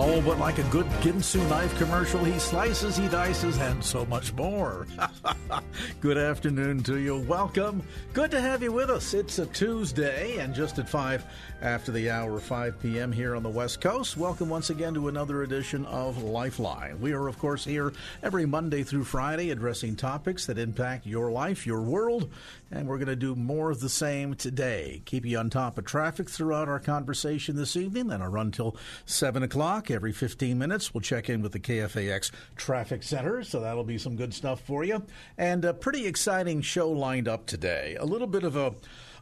Oh, but like a good Ginsu knife commercial, he slices, he dices, and so much more. good afternoon to you. Welcome. Good to have you with us. It's a Tuesday, and just at 5 after the hour, 5 p.m. here on the West Coast. Welcome once again to another edition of Lifeline. We are, of course, here every Monday through Friday addressing topics that impact your life, your world, and we're going to do more of the same today. Keep you on top of traffic throughout our conversation this evening, and I'll run till 7 o'clock. Every 15 minutes, we'll check in with the KFAX Traffic Center, so that'll be some good stuff for you. And a pretty exciting show lined up today. A little bit of a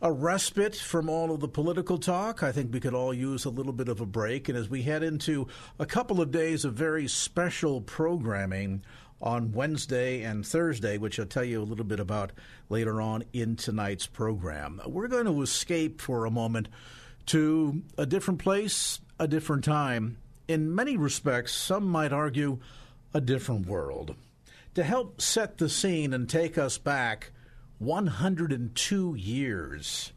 a respite from all of the political talk. I think we could all use a little bit of a break. And as we head into a couple of days of very special programming on Wednesday and Thursday, which I'll tell you a little bit about later on in tonight's program, we're going to escape for a moment to a different place, a different time. In many respects, some might argue a different world. To help set the scene and take us back 102 years.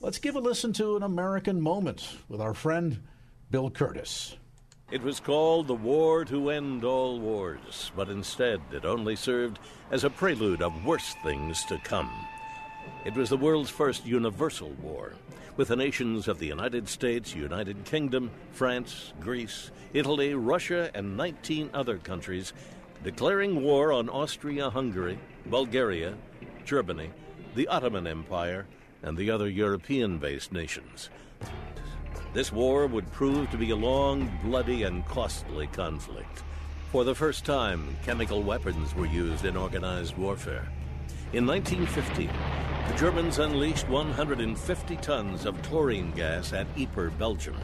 Let's give a listen to an American moment with our friend Bill Curtis. It was called the War to End All Wars, but instead it only served as a prelude of worse things to come. It was the world's first universal war, with the nations of the United States, United Kingdom, France, Greece, Italy, Russia, and 19 other countries declaring war on Austria Hungary, Bulgaria, Germany, the Ottoman Empire, and the other European based nations. This war would prove to be a long, bloody, and costly conflict. For the first time, chemical weapons were used in organized warfare. In 1915, the Germans unleashed 150 tons of chlorine gas at Ypres, Belgium.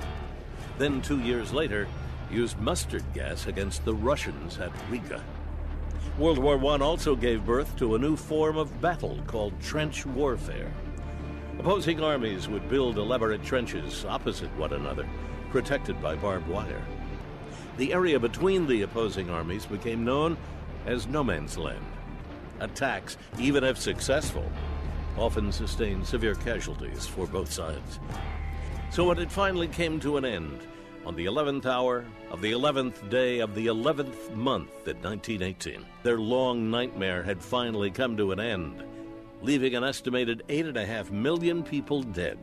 Then, two years later, used mustard gas against the Russians at Riga. World War I also gave birth to a new form of battle called trench warfare. Opposing armies would build elaborate trenches opposite one another, protected by barbed wire. The area between the opposing armies became known as no man's land. Attacks, even if successful, often sustained severe casualties for both sides. So when it finally came to an end, on the 11th hour of the 11th day of the 11th month in 1918. Their long nightmare had finally come to an end, leaving an estimated 8.5 million people dead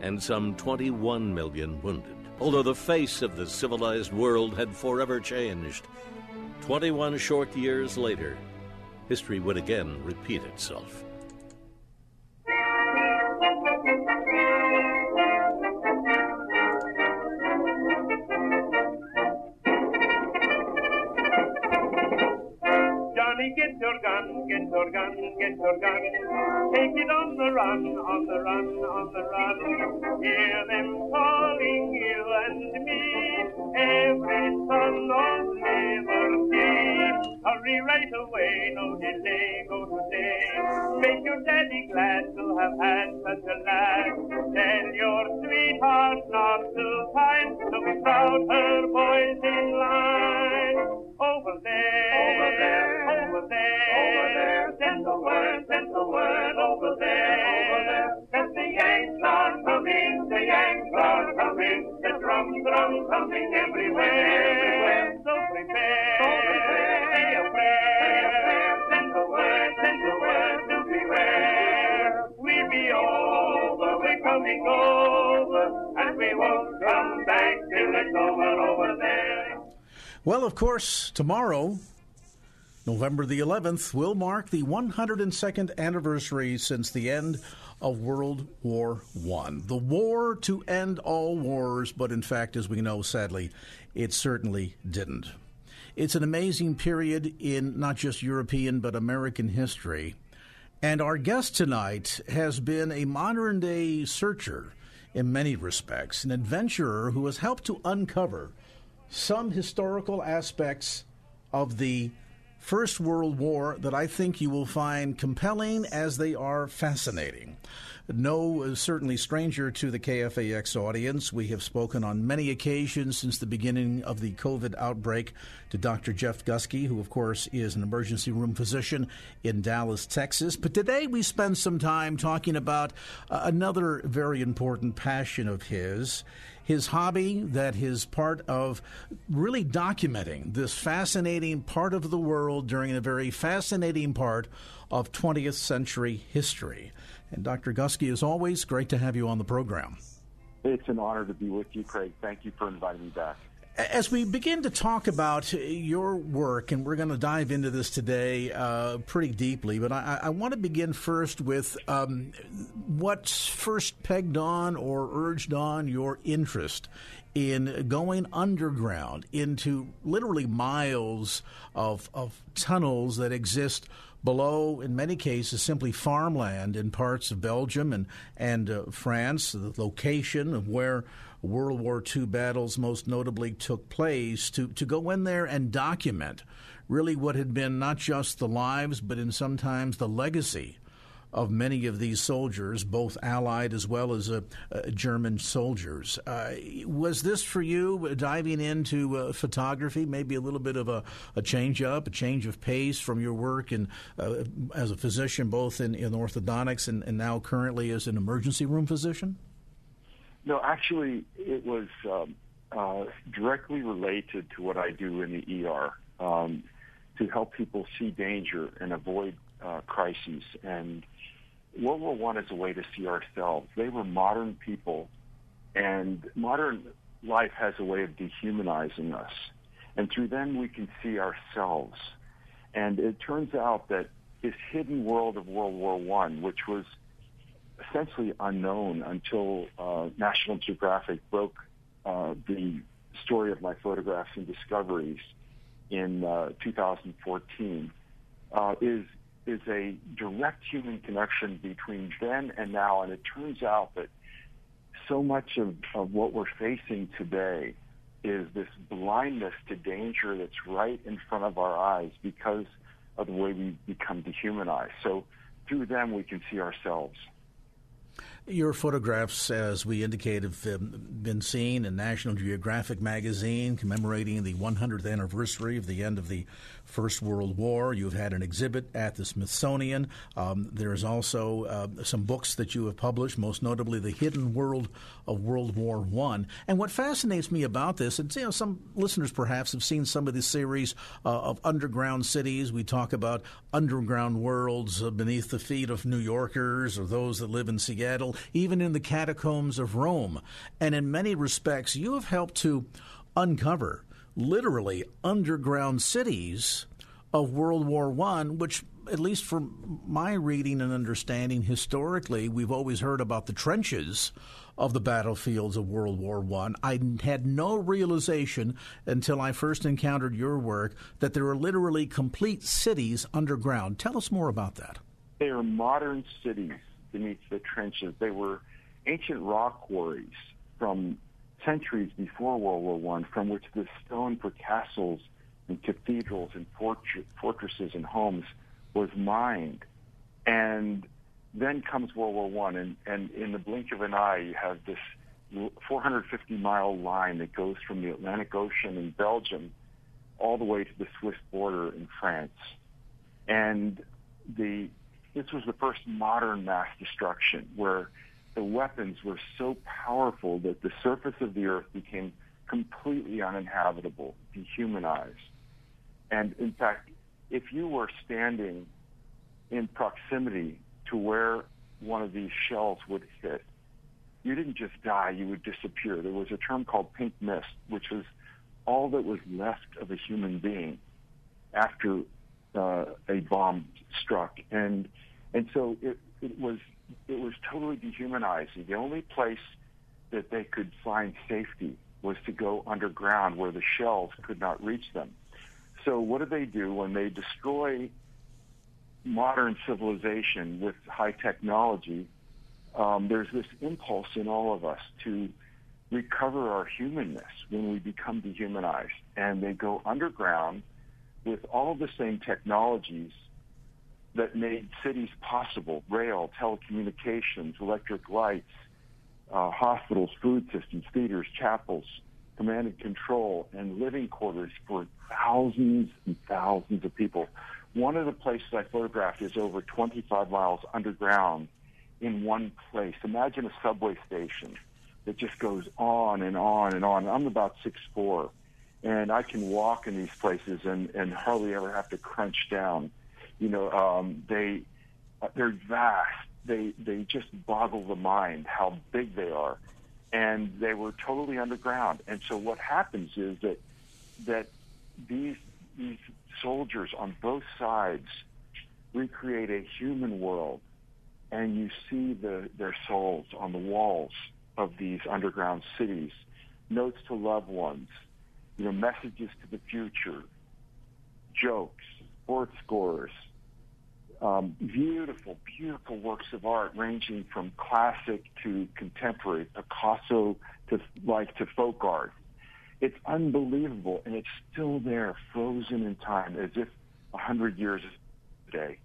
and some 21 million wounded. Although the face of the civilized world had forever changed, 21 short years later, history would again repeat itself. Johnny, get your gun, get your gun, get your gun. Take it on the run, on the run, on the run. Hear them calling you and me. Every son of liberty. Hurry right away, no delay, go today. Make your daddy glad to have had such a lad. Tell your sweetheart not to pine, to be proud her boys in line. Over there, over there, over there, over there. Send the word, send the word over there, over there. That the Yanks are coming, the Yanks are coming. The drum, drum coming everywhere, everywhere. So prepare, we won't come back till it's over, over there. Well, of course, tomorrow November the 11th will mark the 102nd anniversary since the end of World War I. The war to end all wars, but in fact, as we know, sadly, it certainly didn't. It's an amazing period in not just European but American history. And our guest tonight has been a modern day searcher in many respects, an adventurer who has helped to uncover some historical aspects of the First World War that I think you will find compelling as they are fascinating. No, uh, certainly stranger to the KFAX audience. We have spoken on many occasions since the beginning of the COVID outbreak to Dr. Jeff Gusky, who, of course, is an emergency room physician in Dallas, Texas. But today we spend some time talking about uh, another very important passion of his his hobby that is part of really documenting this fascinating part of the world during a very fascinating part of 20th century history. And Dr. Gusky, as always, great to have you on the program. It's an honor to be with you, Craig. Thank you for inviting me back. As we begin to talk about your work, and we're going to dive into this today uh, pretty deeply, but I, I, want to begin first with um, what first pegged on or urged on your interest in going underground into literally miles of, of tunnels that exist below, in many cases, simply farmland in parts of Belgium and, and uh, France, the location of where World War II battles most notably took place, to, to go in there and document really what had been not just the lives, but in sometimes the legacy of many of these soldiers, both Allied as well as uh, uh, German soldiers. Uh, was this for you diving into uh, photography? Maybe a little bit of a, a, change up, a change of pace from your work uh, as a physician, both in, in orthodontics and, and now currently as an emergency room physician? No, actually, it was um, uh, directly related to what I do in the ER um, to help people see danger and avoid uh, crises. And World War One is a way to see ourselves. They were modern people, and modern life has a way of dehumanizing us. And through them, we can see ourselves. And it turns out that this hidden world of World War One, which was essentially unknown until uh, National Geographic broke uh, the story of my photographs and discoveries in uh, 2014, uh, is is a direct human connection between then and now. And it turns out that so much of, of what we're facing today is this blindness to danger that's right in front of our eyes because of the way we become dehumanized. So through them, we can see ourselves. Your photographs, as we indicate, have been seen in National Geographic magazine commemorating the 100th anniversary of the end of the First World War. You've had an exhibit at the Smithsonian. Um, there's also uh, some books that you have published, most notably The Hidden World of World War One. And what fascinates me about this, and you know, some listeners perhaps have seen some of the series uh, of underground cities. We talk about underground worlds uh, beneath the feet of New Yorkers or those that live in Seattle, even in the catacombs of Rome. And in many respects, you have helped to uncover literally underground cities of World War One, which at least from my reading and understanding historically, we've always heard about the trenches of the battlefields of World War One. I. I had no realization until I first encountered your work that there are literally complete cities underground. Tell us more about that. They are modern cities beneath the trenches. They were ancient rock quarries from centuries before World War One, from which the stone for castles and cathedrals and fortresses and homes was mined. And then comes World War One, and, and in the blink of an eye, you have this 450 mile line that goes from the Atlantic Ocean in Belgium all the way to the Swiss border in France. And the this was the first modern mass destruction where the weapons were so powerful that the surface of the earth became completely uninhabitable, dehumanized. And in fact, if you were standing in proximity to where one of these shells would hit, you didn't just die, you would disappear. There was a term called pink mist, which was all that was left of a human being after uh, a bomb struck, and and so it, it was it was totally dehumanizing. The only place that they could find safety was to go underground where the shells could not reach them. So what do they do when they destroy modern civilization with high technology? Um, there's this impulse in all of us to recover our humanness when we become dehumanized, and they go underground with all the same technologies that made cities possible rail, telecommunications, electric lights, uh, hospitals, food systems, theaters, chapels, command and control, and living quarters for thousands and thousands of people. One of the places I photographed is over 25 miles underground in one place. Imagine a subway station that just goes on and on and on. I'm about six four, and I can walk in these places and, and hardly ever have to crunch down. You know, um, they they're vast. They they just boggle the mind how big they are, and they were totally underground. And so what happens is that that these these soldiers on both sides recreate a human world, and you see the their souls on the walls of these underground cities, notes to loved ones, you know, messages to the future, jokes, sports scores, um, beautiful, beautiful works of art ranging from classic to contemporary, Picasso to like to folk art. It's unbelievable, and it's still there, frozen in time, as if a hundred years today.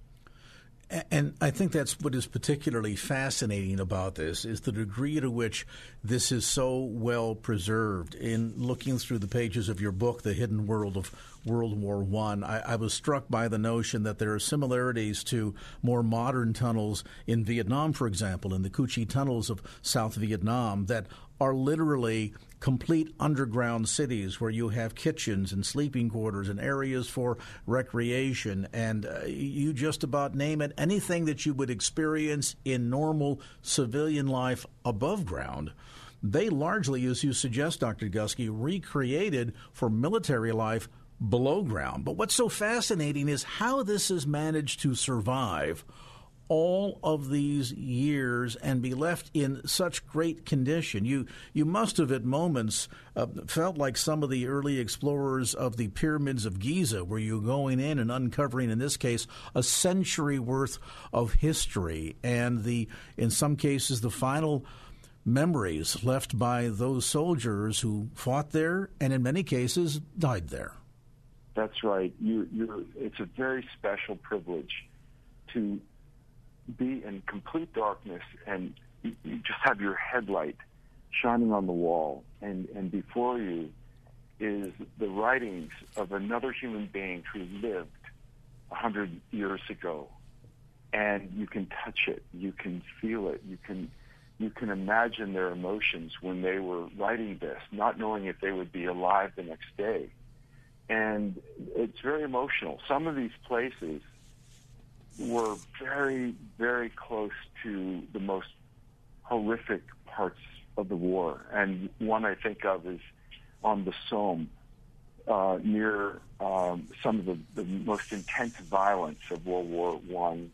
And I think that's what is particularly fascinating about this is the degree to which this is so well preserved. In looking through the pages of your book, The Hidden World of World War One, I, I, was struck by the notion that there are similarities to more modern tunnels in Vietnam, for example, in the Cu Chi tunnels of South Vietnam, that are literally complete underground cities where you have kitchens and sleeping quarters and areas for recreation and uh, you just about name it anything that you would experience in normal civilian life above ground they largely as you suggest Dr. Gusky recreated for military life below ground but what's so fascinating is how this has managed to survive all of these years and be left in such great condition. You you must have at moments uh, felt like some of the early explorers of the pyramids of Giza, where you're going in and uncovering, in this case, a century worth of history, and the in some cases the final memories left by those soldiers who fought there and in many cases died there. That's right. You, you're, it's a very special privilege to be in complete darkness and you, you just have your headlight shining on the wall. And, and before you is the writings of another human being who lived a hundred years ago. And you can touch it. You can feel it. You can you can imagine their emotions when they were writing this not knowing if they would be alive the next day and it's very emotional some of these places were very, very close to the most horrific parts of the war. And one I think of is on the Somme, uh, near um, some of the, the most intense violence of World War One.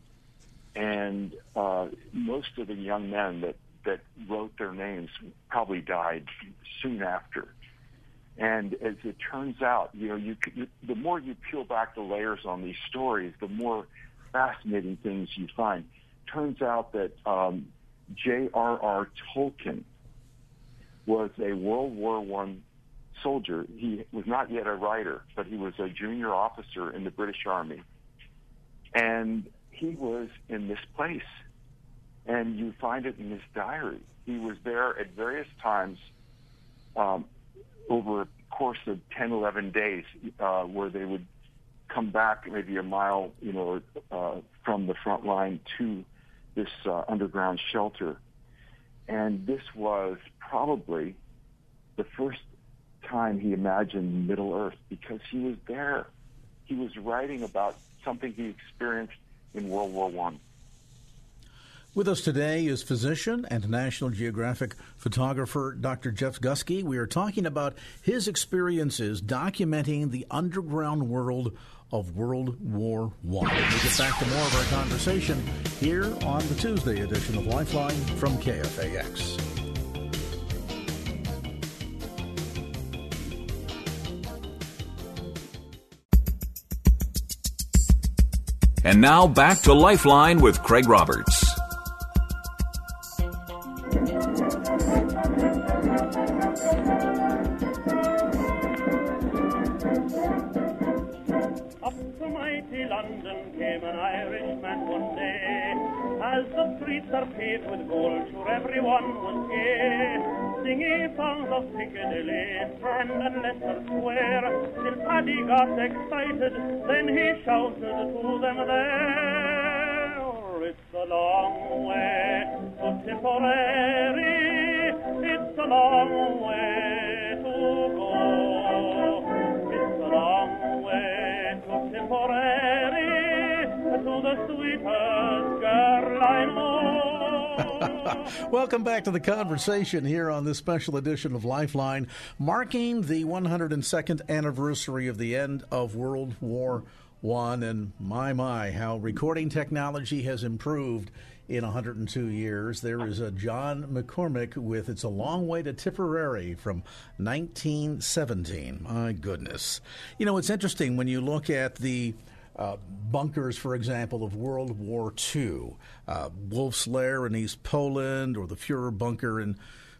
And uh, most of the young men that, that wrote their names probably died soon after. And as it turns out, you know, you, you the more you peel back the layers on these stories, the more fascinating things you find. Turns out that um, J.R.R. Tolkien was a World War One soldier. He was not yet a writer, but he was a junior officer in the British Army, and he was in this place. And you find it in his diary. He was there at various times um, over a course of 10, 11 days, uh, where they would come back maybe a mile, you know, uh, from the front line to this uh, underground shelter. And this was probably the first time he imagined Middle Earth because he was there. He was writing about something he experienced in World War One. With us today is physician and National Geographic photographer Dr. Jeff Gusky. We are talking about his experiences documenting the underground world of World War I. We'll get back to more of our conversation here on the Tuesday edition of Lifeline from KFAX. And now back to Lifeline with Craig Roberts. Got excited, then he shouted to them there. Welcome back to the conversation here on this special edition of Lifeline, marking the 102nd anniversary of the end of World War One. And my, my, how recording technology has improved in 102 years. There is a John McCormack with It's a Long Way to Tipperary from 1917. My goodness. You know, it's interesting when you look at the uh, bunkers, for example, of World War II, uh, Wolf's Lair in East Poland, or the Fuhrer bunker in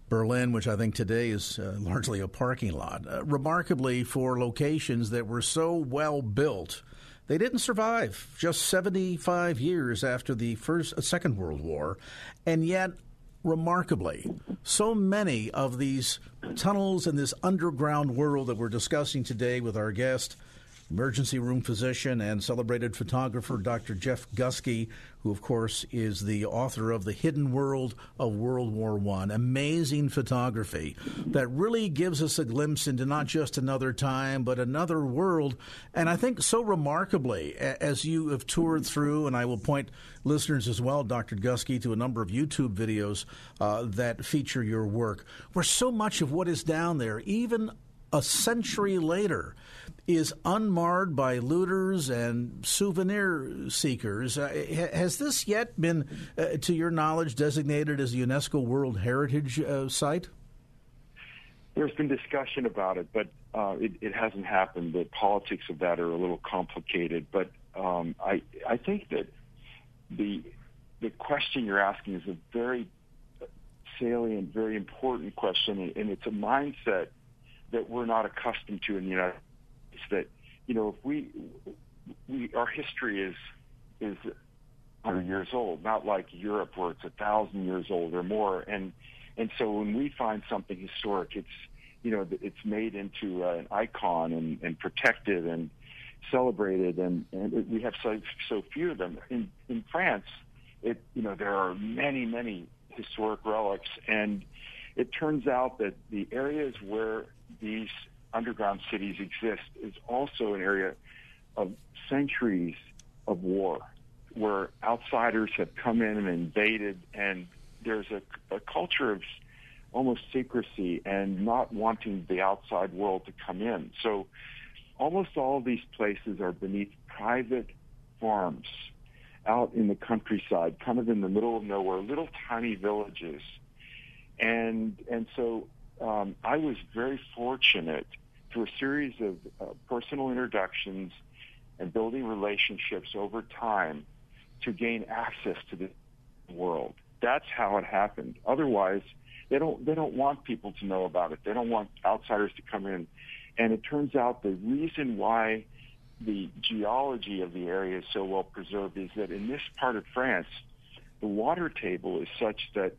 Berlin, which I think today is uh, largely a parking lot. Uh, remarkably, for locations that were so well built, they didn't survive just 75 years after the first, uh, Second World War, and yet remarkably, so many of these tunnels and this underground world that we're discussing today with our guest emergency room physician and celebrated photographer Dr. Jeff Gusky, who, of course, is the author of The Hidden World of World War I. Amazing photography that really gives us a glimpse into not just another time, but another world. And I think so remarkably, as you have toured through, and I will point listeners as well, Dr. Gusky, to a number of YouTube videos uh, that feature your work, where so much of what is down there, even a century later, is unmarred by looters and souvenir seekers. Uh, has this yet been, uh, to your knowledge, designated as a UNESCO World Heritage uh, Site? There's been discussion about it, but uh, it, it, hasn't happened. The politics of that are a little complicated. But um, I, I think that the the question you're asking is a very salient, very important question, and it's a mindset that we're not accustomed to in the United that you know if we we our history is is hundred years old, not like Europe where it's a thousand years old or more. And and so when we find something historic, it's you know it's made into uh, an icon and, and protected and celebrated, and, and we have so so few of them. In in France, it you know there are many many historic relics, and it turns out that the areas where these underground cities exist is also an area of centuries of war where outsiders have come in and invaded and there's a, a culture of almost secrecy and not wanting the outside world to come in. So almost all of these places are beneath private farms out in the countryside, kind of in the middle of nowhere, little tiny villages. And and so um, I was very fortunate through a series of uh, personal introductions and building relationships over time to gain access to the world. That's how it happened. Otherwise, they don't they don't want people to know about it. They don't want outsiders to come in. And it turns out the reason why the geology of the area is so well preserved is that in this part of France, the water table is such that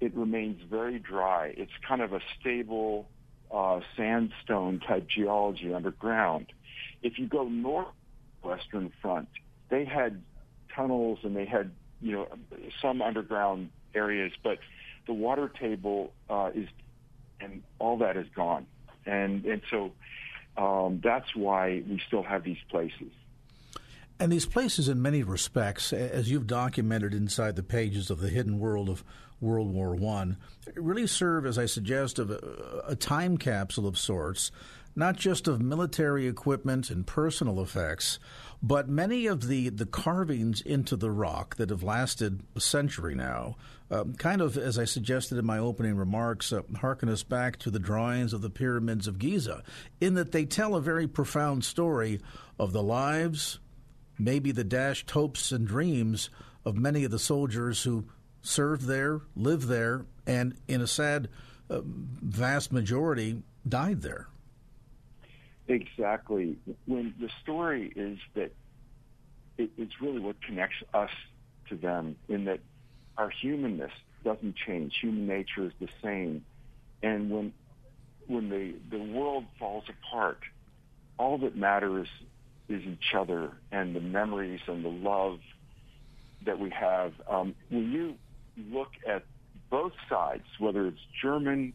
it remains very dry. It's kind of a stable uh, sandstone type geology underground. If you go northwestern front, they had tunnels and they had you know some underground areas, but the water table uh, is and all that is gone, and and so um, that's why we still have these places. And these places, in many respects, as you've documented inside the pages of the hidden world of World War One, really serve, as I suggest, of a, a time capsule of sorts, not just of military equipment and personal effects, but many of the, the carvings into the rock that have lasted a century now, um, kind of, as I suggested in my opening remarks, uh, harken us back to the drawings of the pyramids of Giza, in that they tell a very profound story of the lives, maybe the dashed hopes and dreams of many of the soldiers who served there, lived there, and in a sad, uh, vast majority died there. Exactly. When the story is that it, it's really what connects us to them, in that our humanness doesn't change. Human nature is the same, and when when the the world falls apart, all that matters is each other and the memories and the love that we have. Um, when you look at both sides, whether it's German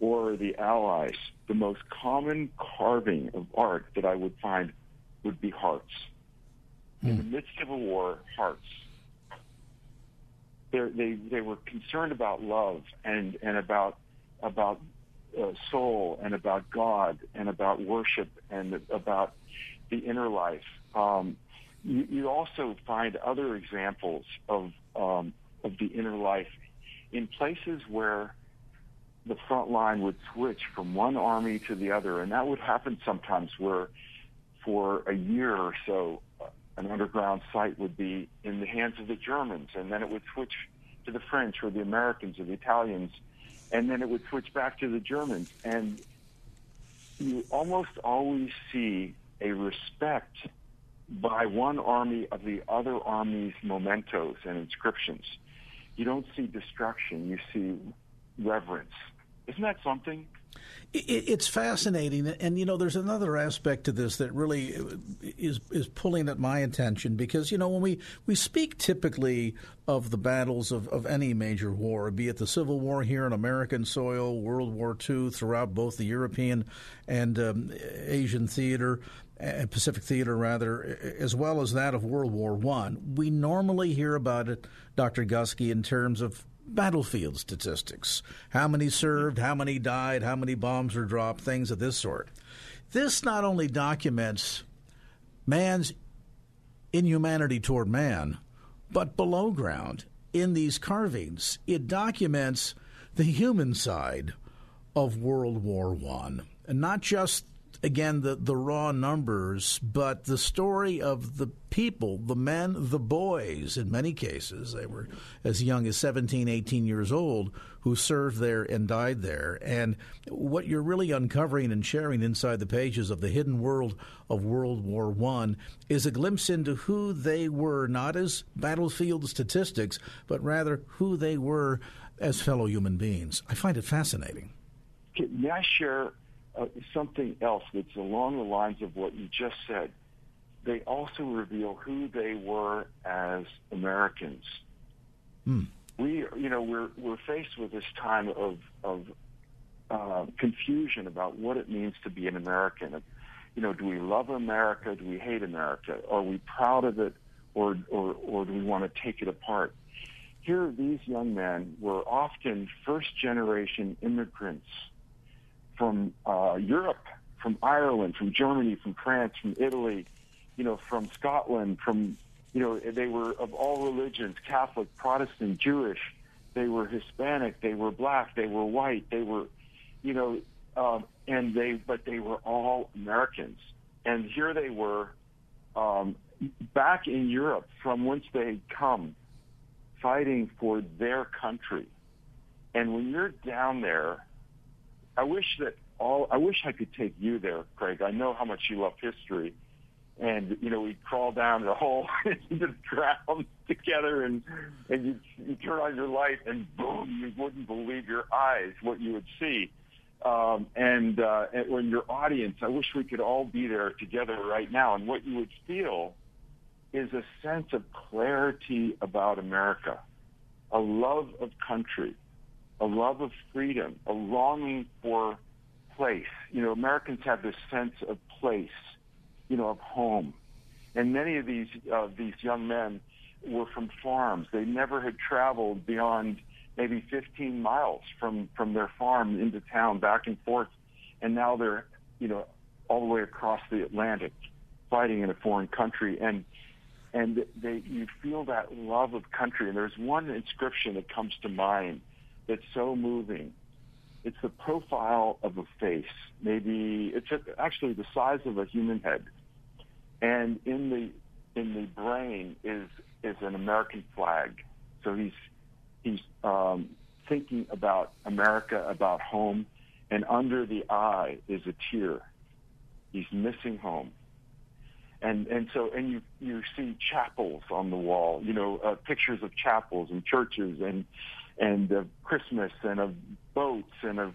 or the Allies, the most common carving of art that I would find would be hearts. Mm. In the midst of a war, hearts. They're, they they were concerned about love and and about about uh, soul and about God and about worship and about the inner life. Um, you, you, also find other examples of um, of the inner life in places where the front line would switch from one army to the other, and that would happen sometimes where, for a year or so, uh, an underground site would be in the hands of the Germans, and then it would switch to the French or the Americans or the Italians, and then it would switch back to the Germans, and you almost always see a respect by one army of the other army's mementos and inscriptions. You don't see destruction; you see reverence isn't that something? It's fascinating, and you know, there's another aspect to this that really is is pulling at my attention because you know when we, we speak typically of the battles of, of any major war, be it the Civil War here on American soil, World War II throughout both the European and um, Asian theater, uh, Pacific theater rather, as well as that of World War One, we normally hear about it, Dr. Gusky, in terms of battlefield statistics how many served, how many died, how many bombs were dropped, things of this sort. This not only documents man's inhumanity toward man, but below ground in these carvings, it documents the human side of World War One, and not just again the, the raw numbers, but the story of the people, the men, the boys, in many cases, they were as young as 17, 18 years old, who served there and died there. And what you're really uncovering and sharing inside the pages of the hidden world of World War One is a glimpse into who they were, not as battlefield statistics, but rather who they were as fellow human beings. I find it fascinating. May I share uh, something else that's along the lines of what you just said. They also reveal who they were as Americans. Hmm. We, you know, we're we're faced with this time of of uh, confusion about what it means to be an American. You know, do we love America? Do we hate America? Are we proud of it, or or or do we want to take it apart? Here, these young men were often first generation immigrants from uh, Europe, from Ireland, from Germany, from France, from Italy, you know, from Scotland, from you know, they were of all religions, Catholic, Protestant, Jewish. They were Hispanic. They were black. They were white. They were, you know, um, and they, but they were all Americans. And here they were, um, back in Europe, from whence they had come, fighting for their country. And when you're down there, I wish that all. I wish I could take you there, Craig. I know how much you love history, and you know we'd crawl down the hole into the ground together, and and you you turn on your light, and boom, you wouldn't believe your eyes what you would see. Um, and, uh, and when your audience, I wish we could all be there together right now. And what you would feel is a sense of clarity about America, a love of country, a love of freedom, a longing for place. You know, Americans have this sense of place, you know, of home. And many of these uh, these young men were from farms. They never had traveled beyond maybe 15 miles from from their farm into town, back and forth, and now they're you know all the way across the Atlantic, fighting in a foreign country, and and they you feel that love of country. And there's one inscription that comes to mind that's so moving. It's the profile of a face. Maybe it's actually the size of a human head, and in the in the brain is is an American flag. So he's he's um, thinking about America, about home, and under the eye is a tear. He's missing home. And and so and you you see chapels on the wall, you know, uh, pictures of chapels and churches and and of Christmas and of boats and of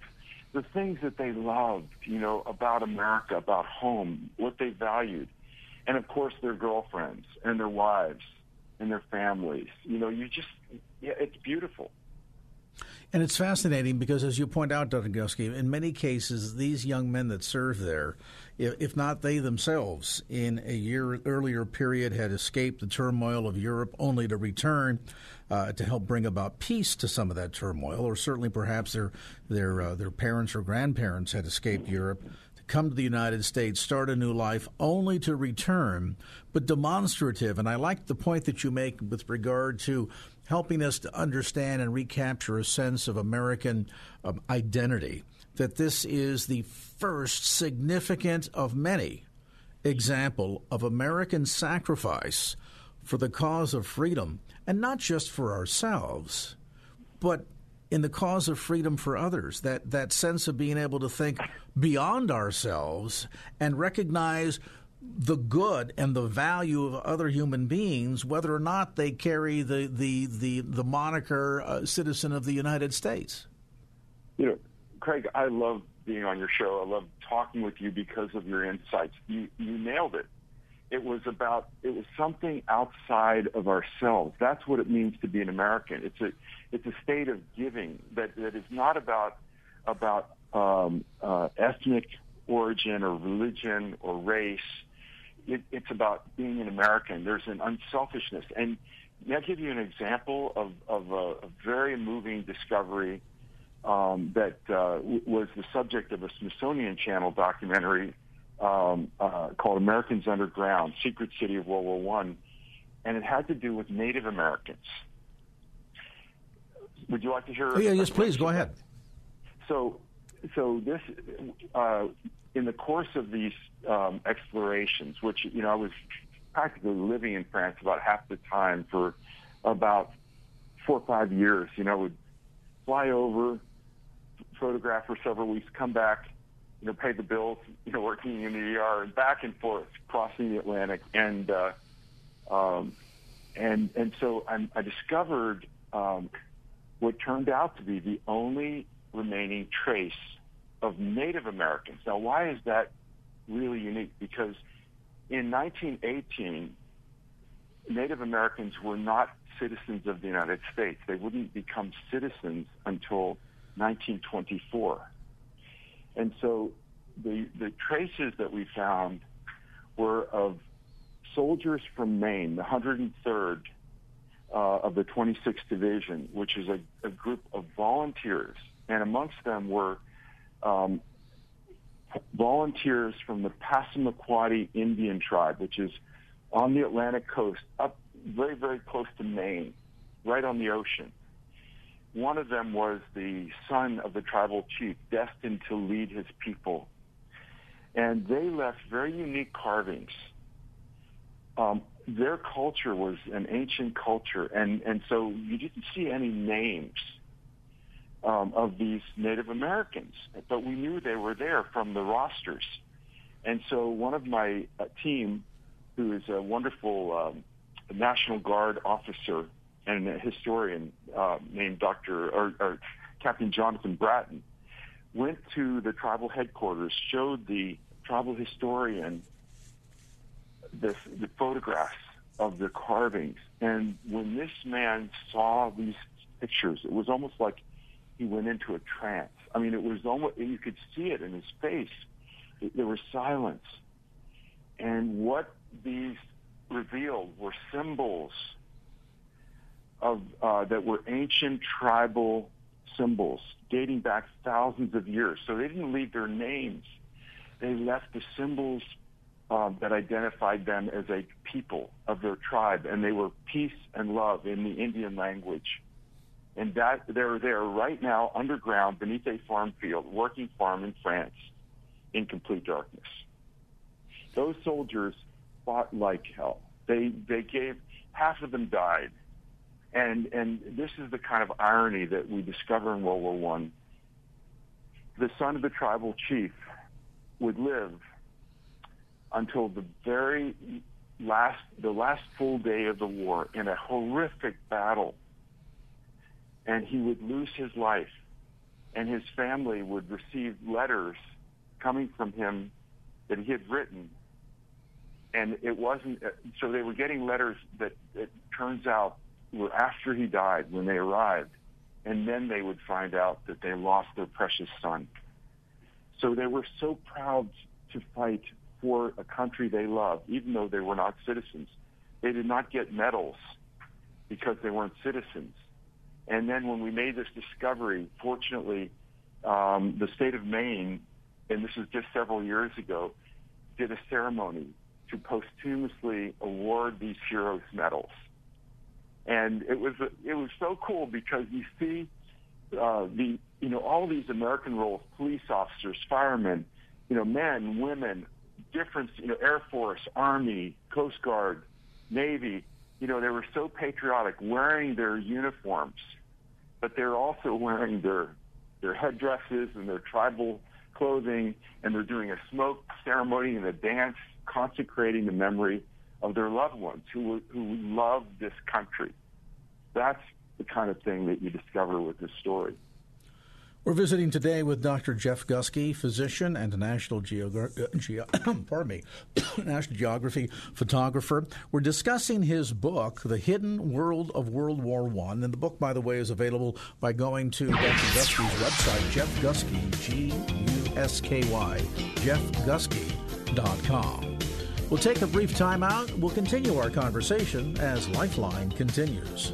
the things that they loved, you know, about America, about home, what they valued, and of course their girlfriends and their wives and their families. You know, you just yeah, it's beautiful. And it's fascinating because, as you point out, Dr. In many cases, these young men that serve there, if not they themselves, in a year earlier period had escaped the turmoil of Europe only to return uh, to help bring about peace to some of that turmoil, or certainly perhaps their their uh, their parents or grandparents had escaped Europe to come to the United States, start a new life, only to return, but demonstrative. And I like the point that you make with regard to helping us to understand and recapture a sense of American um, identity. That this is the first significant of many example of American sacrifice for the cause of freedom, and not just for ourselves, but in the cause of freedom for others. That that sense of being able to think beyond ourselves and recognize the good and the value of other human beings, whether or not they carry the the the, the moniker uh, citizen of the United States. You know, Craig, I love being on your show. I love talking with you because of your insights. You you nailed it. It was about it was something outside of ourselves. That's what it means to be an American. It's a it's a state of giving that that is not about about um, uh, ethnic origin or religion or race it, it's about being an American. There's an unselfishness. And may I give you an example of, of a, a very moving discovery um, that uh, w- was the subject of a Smithsonian Channel documentary um, uh, called Americans Underground, Secret City of World War One, and it had to do with Native Americans. Would you like to hear? Oh, yeah, yes, please go ahead. So, so this uh, in the course of these um, explorations, which you know I was practically living in France about half the time for about four or five years. You know, would fly over, photograph for several weeks, come back, you know, pay the bills, you know, working in the ER, and back and forth, crossing the Atlantic, and uh, um, and and so I'm, I discovered um, what turned out to be the only remaining trace of Native Americans. Now, why is that really unique? Because in 1918, Native Americans were not citizens of the United States. They wouldn't become citizens until 1924. And so the, the traces that we found were of soldiers from Maine, the 103rd uh, of the 26th Division, which is a, a group of volunteers. And amongst them were um, volunteers from the Passamaquoddy Indian tribe, which is on the Atlantic coast, up very, very close to Maine, right on the ocean. One of them was the son of the tribal chief, destined to lead his people. And they left very unique carvings. Um, their culture was an ancient culture, and, and so you didn't see any names um, of these Native Americans, but we knew they were there from the rosters. And so one of my uh, team, who is a wonderful um, National Guard officer and a historian uh, named Dr. Or, or Captain Jonathan Bratton, went to the tribal headquarters, showed the tribal historian this, the photographs of the carvings. And when this man saw these pictures, it was almost like he went into a trance. I mean, it was almost, you could see it in his face. There was silence. And what these revealed were symbols of uh, that were ancient tribal symbols dating back thousands of years. So they didn't leave their names; they left the symbols um, that identified them as a people of their tribe, and they were peace and love in the Indian language. And that they're there right now underground beneath a farm field, working farm in France, in complete darkness. Those soldiers fought like hell. They they gave half of them died, and and this is the kind of irony that we discover in World War One. The son of the tribal chief would live until the very last the last full day of the war in a horrific battle and he would lose his life and his family would receive letters coming from him that he had written and it wasn't so they were getting letters that it turns out were after he died when they arrived and then they would find out that they lost their precious son so they were so proud to fight for a country they loved, even though they were not citizens. They did not get medals because they weren't citizens. And then when we made this discovery, fortunately, um, the state of Maine, and this was just several years ago, did a ceremony to posthumously award these heroes medals. And it was it was so cool because you see uh, the you know all these American roles, police officers, firemen, you know men, women, different, you know, Air Force, Army, Coast Guard, Navy, you know, they were so patriotic wearing their uniforms, but they're also wearing their their headdresses and their tribal clothing, and they're doing a smoke ceremony and a dance consecrating the memory of their loved ones who who love this country. That's the kind of thing that you discover with this story. We're visiting today with Dr. Jeff Gusky, physician and National Geogra- uh, Ge- pardon me, National Geography photographer. We're discussing his book, The Hidden World of World War One, and the book, by the way, is available by going to Dr. Gusky's website, Jeff Gusky, G-U-S-K-Y, jeffgusky.com. We'll take a brief time out. We'll continue our conversation as Lifeline continues.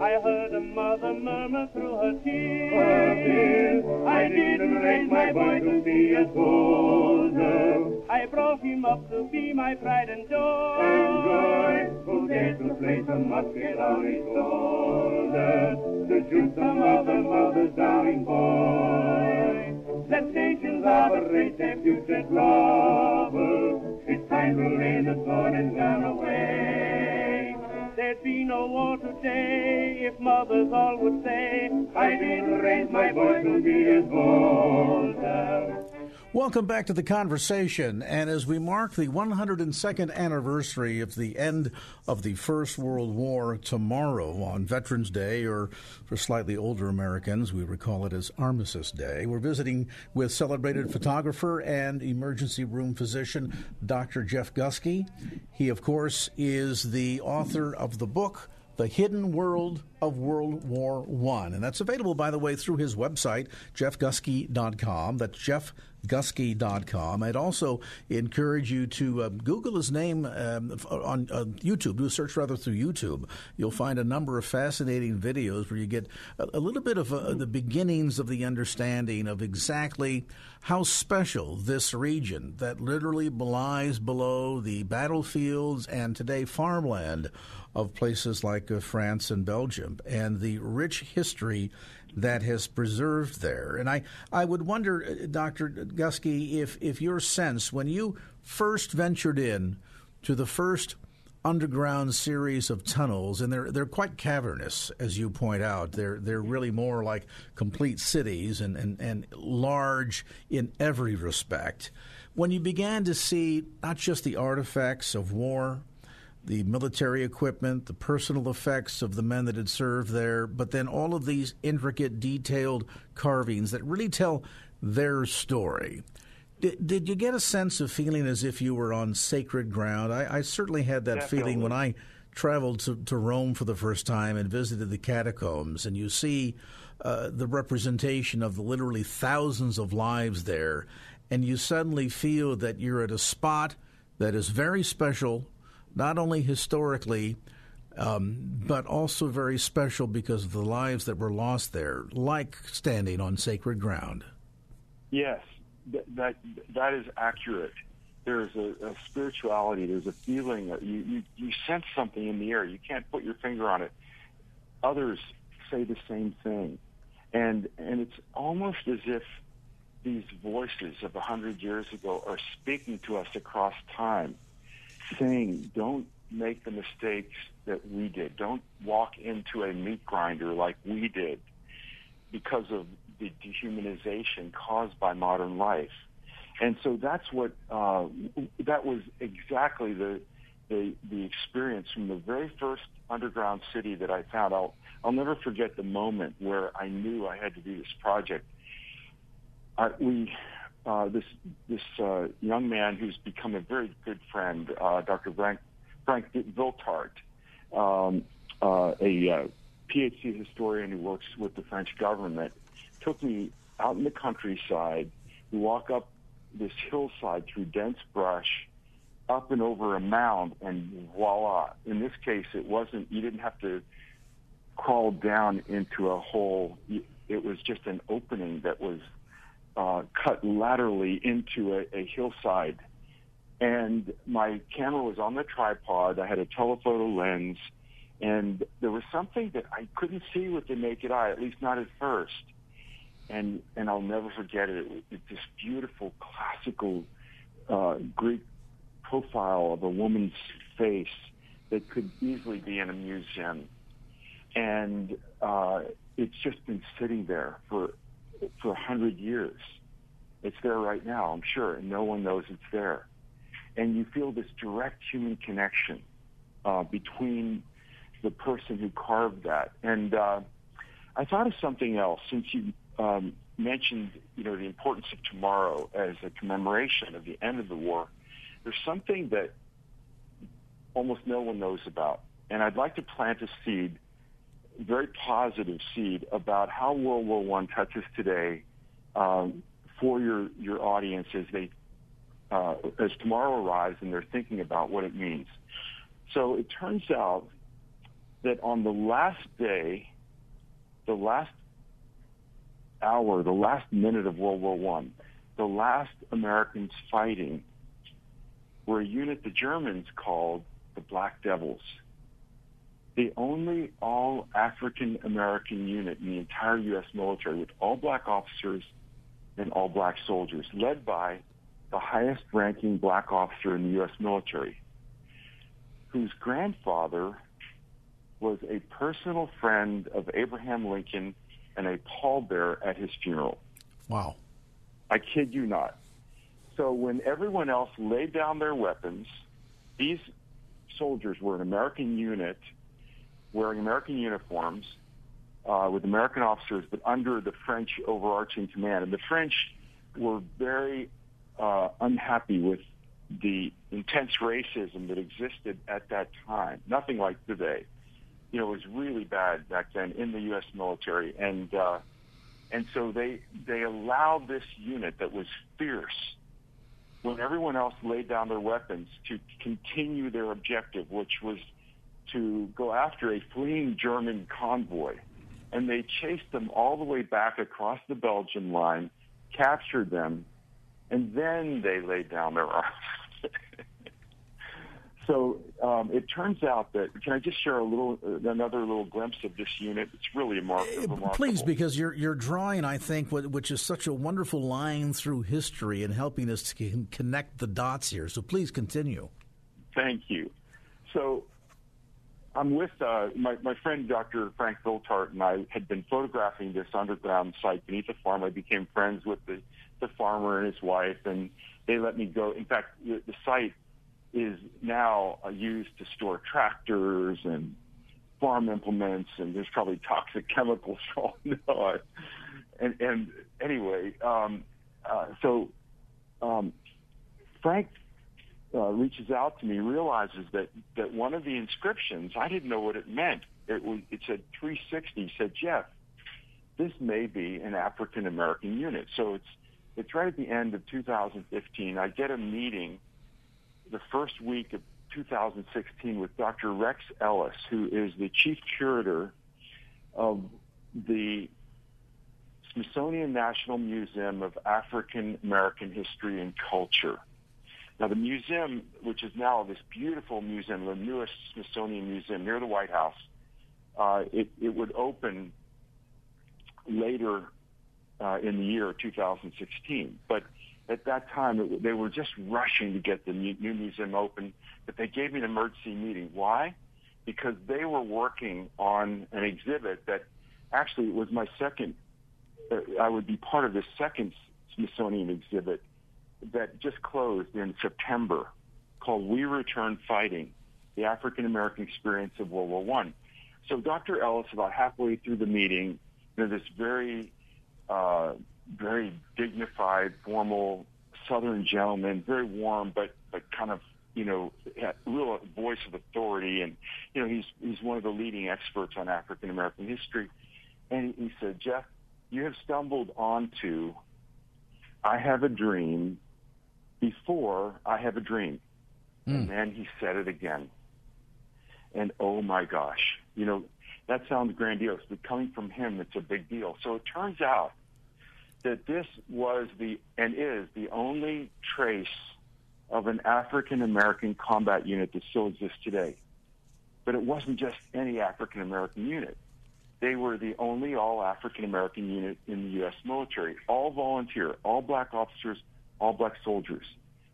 I heard a mother murmur through her tears. I didn't raise my boy to be a soldier. I brought him up to be my pride and joy. And joy, who dared to place a musket on his shoulder to shoot some other mother's darling boy. Let nations operate their future trouble. It's time to lay the sword and gun away. There'd be no war today if mothers all would say, I didn't raise my boy to be a soldier. Welcome back to the conversation. And as we mark the 102nd anniversary of the end of the First World War tomorrow on Veterans Day, or for slightly older Americans, we recall it as Armistice Day, we're visiting with celebrated photographer and emergency room physician Dr. Jeff Gusky. He, of course, is the author of the book. The Hidden World of World War One, and that's available, by the way, through his website, jeffgusky.com. That's jeffgusky.com. I'd also encourage you to uh, Google his name um, on uh, YouTube. Do a search rather through YouTube. You'll find a number of fascinating videos where you get a, a little bit of uh, the beginnings of the understanding of exactly how special this region that literally lies below the battlefields and today farmland of places like uh, France and Belgium and the rich history that has preserved there. And I, I would wonder, uh, Dr. Gusky, if, if your sense, when you first ventured in to the first underground series of tunnels, and they're they're quite cavernous, as you point out. They're they're really more like complete cities and, and, and large in every respect. When you began to see not just the artifacts of war, the military equipment, the personal effects of the men that had served there, but then all of these intricate, detailed carvings that really tell their story. Did, did you get a sense of feeling as if you were on sacred ground? I, I certainly had that Definitely. feeling when I traveled to, to Rome for the first time and visited the catacombs, and you see uh, the representation of the literally thousands of lives there, and you suddenly feel that you're at a spot that is very special, not only historically, um, but also very special because of the lives that were lost there, like standing on sacred ground. Yes, that that, that is accurate. There's a, a spirituality. There's a feeling. You, you you sense something in the air. You can't put your finger on it. Others say the same thing, and and it's almost as if these voices of a hundred years ago are speaking to us across time, saying, "Don't make the mistakes that we did. Don't walk into a meat grinder like we did because of the dehumanization caused by modern life. And so that's what uh, that was exactly the, the the experience from the very first underground city that I found. I'll I'll never forget the moment where I knew I had to do this project. I, we uh, this this uh, young man who's become a very good friend, uh, Dr. Frank Frank Viltart, um, uh, a uh, PhD historian who works with the French government, took me out in the countryside. We walk up this hillside through dense brush, up and over a mound, and voila! In this case, it wasn't. You didn't have to crawl down into a hole. It was just an opening that was uh, cut laterally into a, a hillside. And my camera was on the tripod. I had a telephoto lens, and there was something that I couldn't see with the naked eye, at least not at first and and I'll never forget it. It was this beautiful classical uh, Greek profile of a woman's face that could easily be in a museum, and uh, it's just been sitting there for for a hundred years. It's there right now, I'm sure, and no one knows it's there. And you feel this direct human connection uh, between the person who carved that. And uh, I thought of something else since you um, mentioned, you know, the importance of tomorrow as a commemoration of the end of the war. There's something that almost no one knows about, and I'd like to plant a seed, very positive seed, about how World War One touches today um, for your your audience as they uh, as tomorrow arrives and they're thinking about what it means. So it turns out that on the last day, the last hour, the last minute of World War One, the last Americans fighting were a unit the Germans called the Black Devils. The only all African American unit in the entire U.S. military with all black officers and all black soldiers, led by the highest ranking black officer in the U.S. military, whose grandfather was a personal friend of Abraham Lincoln and a pallbearer at his funeral. Wow. I kid you not. So when everyone else laid down their weapons, these soldiers were an American unit wearing American uniforms uh, with American officers, but under the French overarching command. And the French were very uh, unhappy with the intense racism that existed at that time. Nothing like today you know, was really bad back then in the U.S. military, and uh, and so they they allowed this unit that was fierce when everyone else laid down their weapons to continue their objective, which was to go after a fleeing German convoy, and they chased them all the way back across the Belgian line, captured them, and then they laid down their arms. so um, it turns out that can I just share a little, uh, another little glimpse of this unit? It's really mar- uh, remarkable. Please, because you're you're drawing, I think, what, which is such a wonderful line through history and helping us to connect the dots here. So please continue. Thank you. So I'm with uh, my, my friend Dr. Frank Viltart and I had been photographing this underground site beneath the farm. I became friends with the, the farmer and his wife, and they let me go. In fact, the, the site is now uh, used to store tractors and farm implements, and there's probably toxic chemicals all know. And, and anyway, um, uh, so um, Frank uh, reaches out to me, realizes that that one of the inscriptions, I didn't know what it meant. It was it said 360. He said, Jeff, this may be an African American unit. So it's it's right at the end of 2015. I get a meeting the first week of 2016 with Dr. Rex Ellis, who is the chief curator of the Smithsonian National Museum of African American History and Culture. Now, the museum, which is now this beautiful museum, the newest Smithsonian Museum near the White House, uh, it, it would open later uh, in the year 2016. But at that time, it, they were just rushing to get the new, new museum open, but they gave me an emergency meeting. Why? Because they were working on an exhibit that actually was my second, uh, I would be part of the second Smithsonian exhibit that just closed in September called We Return Fighting, the African American Experience of World War One. So Dr. Ellis, about halfway through the meeting, you know, this very uh, very dignified, formal Southern gentleman, very warm, but but kind of you know real voice of authority, and you know he's he's one of the leading experts on African American history. And he said, Jeff, you have stumbled onto I have a dream before I have a dream. Mm. And then he said it again. And oh my gosh, you know, that sounds grandiose, but coming from him, it's a big deal. So it turns out that this was the and is the only trace of an African American combat unit that still exists today. But it wasn't just any African American unit. They were the only all African American unit in the U.S. military, all volunteer, all black officers, all black soldiers.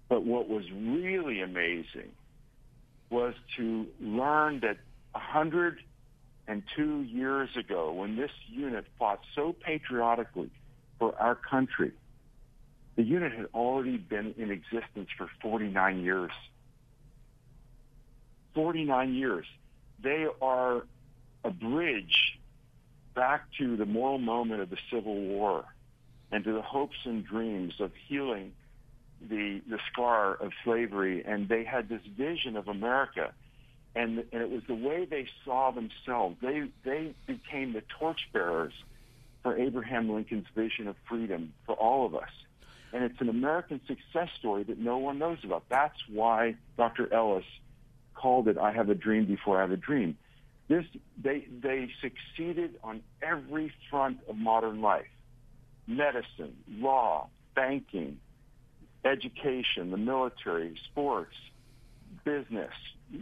But what was really amazing was to learn that 102 years ago, when this unit fought so patriotically for our country. The unit had already been in existence for 49 years. 49 years. They are a bridge back to the moral moment of the Civil War and to the hopes and dreams of healing the, the scar of slavery. And they had this vision of America. And, and it was the way they saw themselves. They, they became the torchbearers for Abraham Lincoln's vision of freedom for all of us. And it's an American success story that no one knows about. That's why Dr. Ellis called it I Have a Dream Before I Have a Dream. This, they, they succeeded on every front of modern life. Medicine, law, banking, education, the military, sports, business,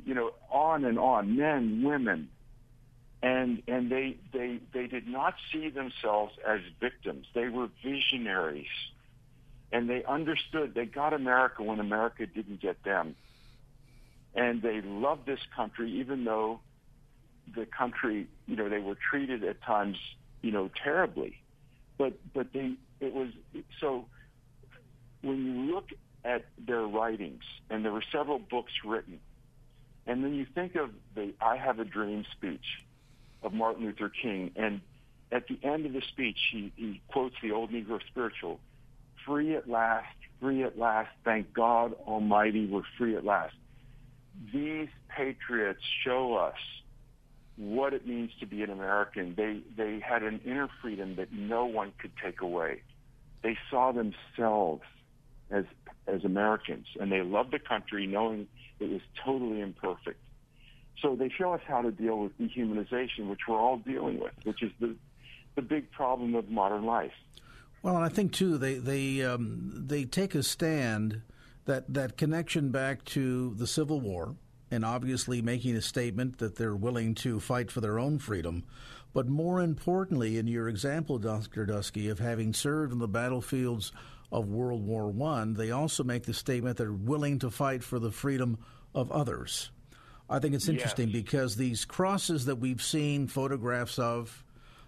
you know, on and on, men, women, and and they they they did not see themselves as victims. They were visionaries, and they understood they got America when America didn't get them, and they loved this country even though the country you know they were treated at times you know terribly, but but they it was so when you look at their writings and there were several books written and then you think of the I Have a Dream speech of Martin Luther King. And at the end of the speech, he, he quotes the old Negro spiritual, free at last, free at last, thank God Almighty, we're free at last. These patriots show us what it means to be an American. They, they had an inner freedom that no one could take away. They saw themselves as, as Americans, and they loved the country knowing it was totally imperfect. So they show us how to deal with dehumanization, which we're all dealing with, which is the the big problem of modern life. Well, and I think too they they um, they take a stand that that connection back to the Civil War and obviously making a statement that they're willing to fight for their own freedom. But more importantly, in your example, Dr. Gusky, of having served on the battlefields of World War I, they also make the statement that they're willing to fight for the freedom of others. I think it's interesting yes. because these crosses that we've seen photographs of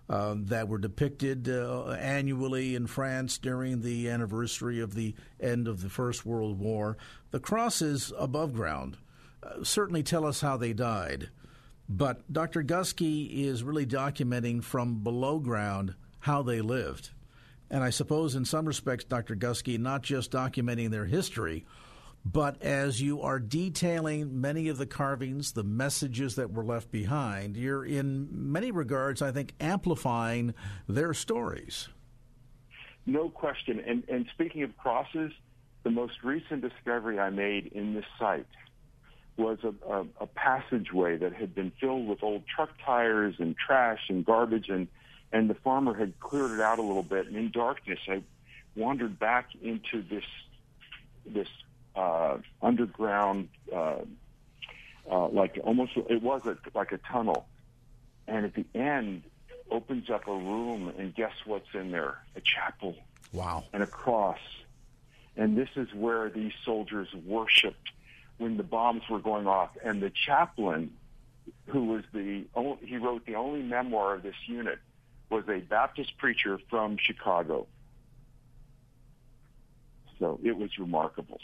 uh, that were depicted uh, annually in France during the anniversary of the end of the First World War, the crosses above ground certainly tell us how they died. But Dr. Gusky is really documenting from below ground how they lived. And I suppose, in some respects, Dr. Gusky, not just documenting their history, but as you are detailing many of the carvings, the messages that were left behind, you're in many regards, I think, amplifying their stories. No question. And, and speaking of crosses, the most recent discovery I made in this site was a, a, a passageway that had been filled with old truck tires and trash and garbage, and, and the farmer had cleared it out a little bit. And in darkness, I wandered back into this this uh, underground, uh, uh, like almost it was a, like a tunnel, and at the end opens up a room, and guess what's in there? A chapel. Wow. And a cross. And this is where these soldiers worshipped when the bombs were going off. And the chaplain, who was the only, he wrote the only memoir of this unit, was a Baptist preacher from Chicago. So it was remarkable.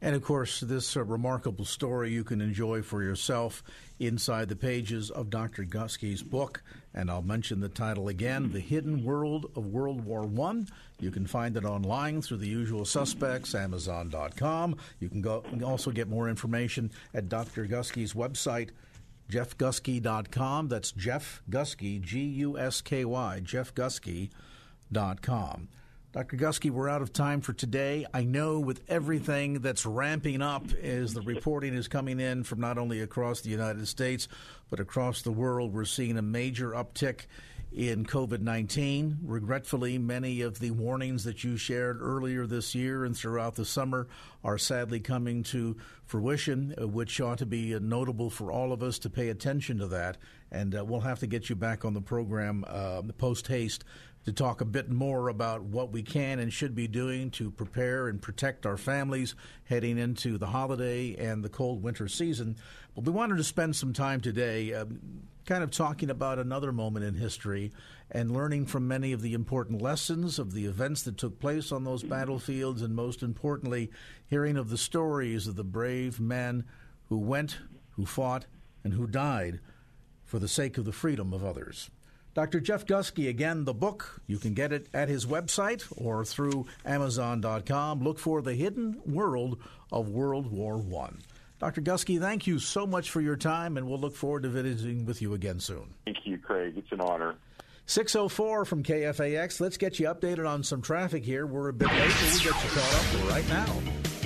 And of course, this uh, remarkable story you can enjoy for yourself inside the pages of Dr. Gusky's book. And I'll mention the title again The Hidden World of World War I. You can find it online through the usual suspects, Amazon.com. You can, go, also get more information at Dr. Gusky's website, jeffgusky.com. That's Jeff Gusky, G U S K Y, jeffgusky.com. Dr. Gusky, we're out of time for today. I know with everything that's ramping up as the reporting is coming in from not only across the United States, but across the world, we're seeing a major uptick in COVID 19. Regretfully, many of the warnings that you shared earlier this year and throughout the summer are sadly coming to fruition, which ought to be notable for all of us to pay attention to that. And uh, we'll have to get you back on the program uh, post haste to talk a bit more about what we can and should be doing to prepare and protect our families heading into the holiday and the cold winter season. But we wanted to spend some time today um, kind of talking about another moment in history and learning from many of the important lessons of the events that took place on those battlefields, and most importantly, hearing of the stories of the brave men who went, who fought, and who died for the sake of the freedom of others. Dr. Jeff Gusky, again, the book, you can get it at his website or through Amazon.com. Look for The Hidden World of World War I. Dr. Gusky, thank you so much for your time, and we'll look forward to visiting with you again soon. Thank you, Craig. It's an honor. 604 from KFAX. Let's get you updated on some traffic here. We're a bit late, but we'll get you caught up right now.